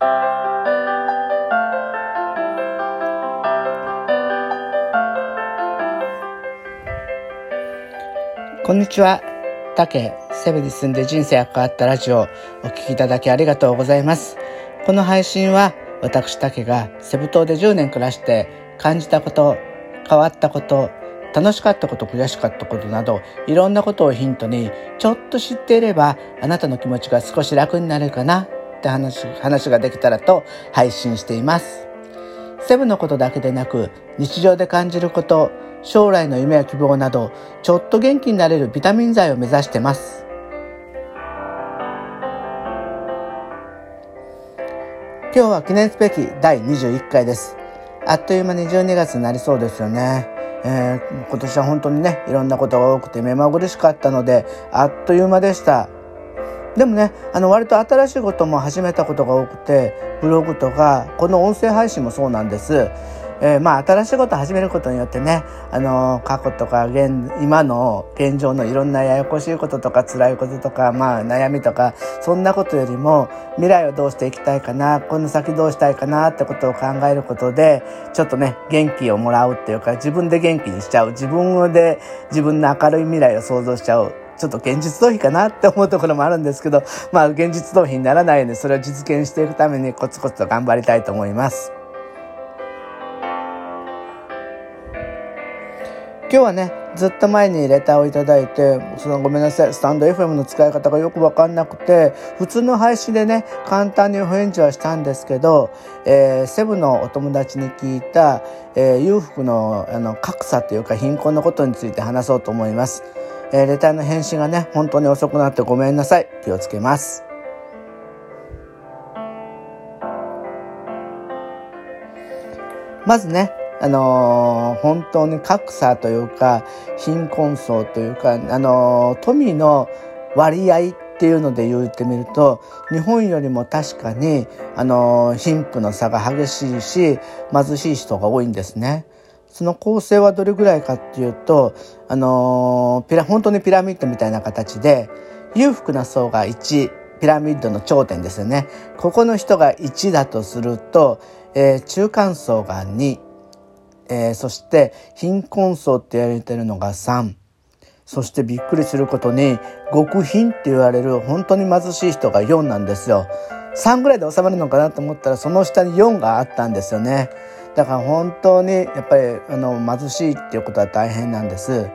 こんにちは。竹、セブに住んで人生が変わったラジオお聴きいただきありがとうございます。この配信は私竹がセブ島で10年暮らして感じたこと、変わったこと、楽しかったこと、悔しかったことなど、いろんなことをヒントに、ちょっと知っていれば、あなたの気持ちが少し楽になるかなって話、話ができたらと配信しています。セブのことだけでなく、日常で感じること、将来の夢や希望など、ちょっと元気になれるビタミン剤を目指してます。今日は記念すべき第21回です。あっという間に12月になりそうですよね。えー、今年は本当にね、いろんなことが多くて目まぐるしかったので、あっという間でした。でもね、あの割と新しいことも始めたことが多くて、ブログとか、この音声配信もそうなんです。えー、まあ新しいことを始めることによってね、あの過去とか現今の現状のいろんなややこしいこととか辛いこととか、まあ悩みとかそんなことよりも未来をどうしていきたいかなこの先どうしたいかなってことを考えることでちょっとね元気をもらうっていうか自分で元気にしちゃう自分で自分の明るい未来を想像しちゃうちょっと現実逃避かなって思うところもあるんですけど、まあ現実逃避にならないようにそれを実現していくためにコツコツと頑張りたいと思います。今日はね、ずっと前にレターをいただいて、そのごめんなさい、スタンド FM の使い方がよくわかんなくて、普通の配信でね、簡単にお返事はしたんですけど、えー、セブのお友達に聞いた、えー、裕福のあの格差というか貧困のことについて話そうと思います。えー、レターの返信がね、本当に遅くなってごめんなさい。気をつけます。まずね、あのー、本当に格差というか、貧困層というか、あのー、富の割合っていうので言ってみると、日本よりも確かに、あのー、貧富の差が激しいし、貧しい人が多いんですね。その構成はどれぐらいかっていうと、あのピラ、本当にピラミッドみたいな形で、裕福な層が1、ピラミッドの頂点ですよね。ここの人が1だとすると、えー、中間層が2、えー、そして貧困層って言われてるのが3そしてびっくりすることに極貧って言われる本当に貧しい人が4なんですよ。3ぐらいで収まるのかなと思ったらその下に4があったんですよね。だから本当にやっぱりあの貧しいっていうことは大変なんです。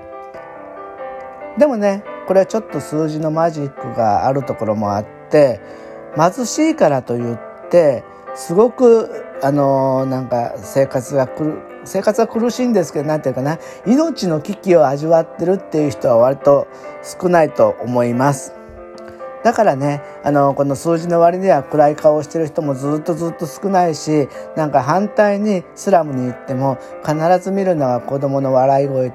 でもねこれはちょっと数字のマジックがあるところもあって貧しいからといってすごくあのなんか生活が生活は苦しいんですけど、なんていうかな、命の危機を味わってるっていう人は割と少ないと思います。だからね、あの、この数字の割には暗い顔をしてる人もずっとずっと少ないし、なんか反対にスラムに行っても必ず見るのは子供の笑い声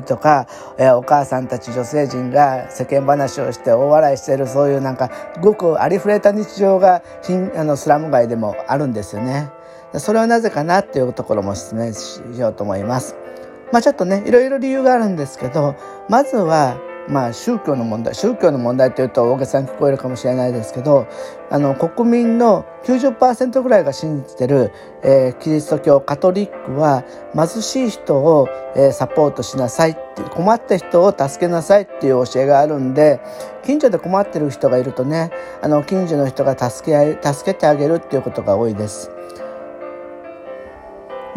とか、えお母さんたち女性陣が世間話をして大笑いしてるそういうなんかごくありふれた日常があのスラム街でもあるんですよね。それはなぜかなっていうところも説明しようと思います。まあちょっとね、いろいろ理由があるんですけど、まずは、まあ宗教の問題、宗教の問題というと大げさに聞こえるかもしれないですけど、あの国民の90%ぐらいが信じてる、えー、キリスト教カトリックは貧しい人を、えー、サポートしなさいって困った人を助けなさいっていう教えがあるんで、近所で困ってる人がいるとね、あの近所の人が助け合い、助けてあげるっていうことが多いです。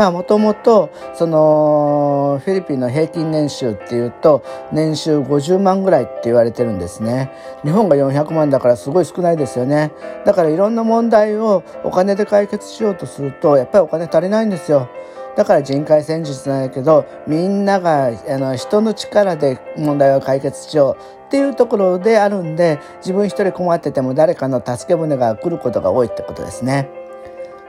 まあもともとそのフィリピンの平均年収っていうと年収50万ぐらいって言われてるんですね。日本が400万だからすごい少ないですよね。だからいろんな問題をお金で解決しようとするとやっぱりお金足りないんですよ。だから人海戦術なんだけどみんながあの人の力で問題を解決しようっていうところであるんで自分一人困ってても誰かの助け舟が来ることが多いってことですね。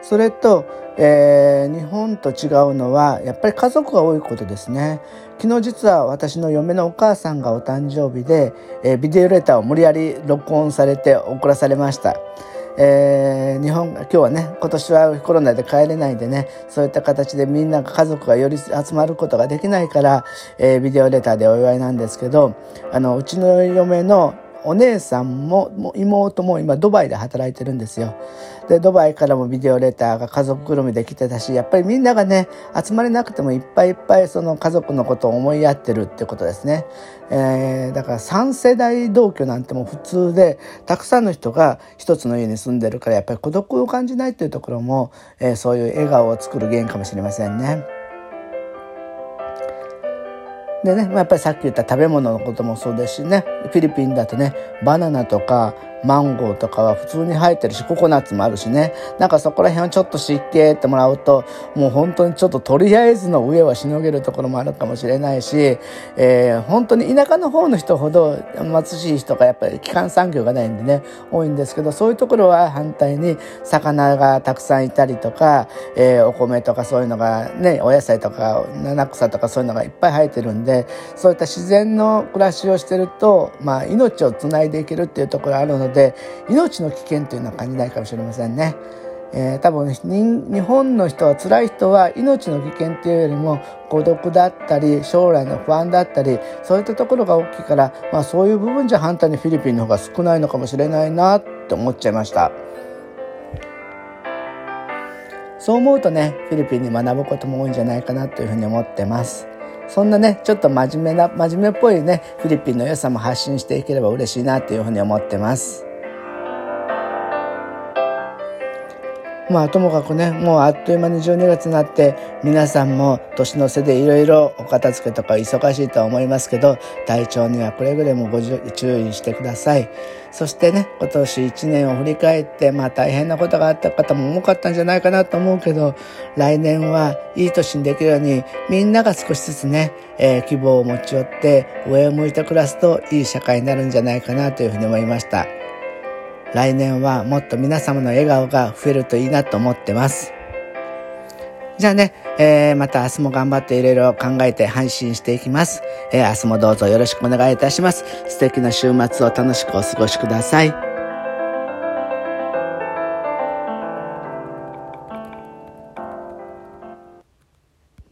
それと、えー、日本と違うのはやっぱり家族が多いことですね。昨日実は私の嫁のお母さんがお誕生日で、えー、ビデオレターを無理やり録音されて送らされました。えー、日本今日はね今年はコロナで帰れないでねそういった形でみんな家族がより集まることができないから、えー、ビデオレターでお祝いなんですけどあのうちの嫁のお姉さんも妹も今ドバイで働いてるんですよ。でドバイからもビデオレターが家族ぐるみで来てたしやっぱりみんながね集まれなくてもいっぱいいっぱいその家族のことを思いやってるってことですね。えー、だから3世代同居なんてもう普通でたくさんの人が一つの家に住んでるからやっぱり孤独を感じないっていうところも、えー、そういう笑顔を作る原因かもしれませんね。でね、やっぱりさっき言った食べ物のこともそうですしねフィリピンだとねバナナとかマンゴーとかは普通に生えてるしココナッツもあるしね。なんかそこら辺をちょっと湿気ってもらうともう本当にちょっととりあえずの上はしのげるところもあるかもしれないし、えー、本当に田舎の方の人ほど貧しい人がやっぱり基幹産業がないんでね多いんですけどそういうところは反対に魚がたくさんいたりとか、えー、お米とかそういうのがねお野菜とか七草とかそういうのがいっぱい生えてるんでそういった自然の暮らしをしてると、まあ、命をつないでいけるっていうところあるのでで命の危険というのは感じないかもしれませんね。えー、多分日本の人は辛い人は命の危険っていうよりも孤独だったり将来の不安だったりそういったところが大きいから、まあ、そういう部分じゃ反対にフィリピンの方が少ないのかもしれないなって思っちゃいましたそう思うとねフィリピンに学ぶことも多いんじゃないかなというふうに思ってますそんなね、ちょっと真面目な、真面目っぽいね、フィリピンの良さも発信していければ嬉しいなというふうに思ってます。まあともかくねもうあっという間に12月になって皆さんも年の瀬でいろいろお片付けとか忙しいとは思いますけど体調にはくれぐれもご注意してくださいそしてね今年1年を振り返ってまあ大変なことがあった方も多かったんじゃないかなと思うけど来年はいい年にできるようにみんなが少しずつね、えー、希望を持ち寄って上を向いて暮らすといい社会になるんじゃないかなというふうに思いました。来年はもっと皆様の笑顔が増えるといいなと思ってます。じゃあね、えー、また明日も頑張っていろいろ考えて配信していきます。えー、明日もどうぞよろしくお願いいたします。素敵な週末を楽しくお過ごしください。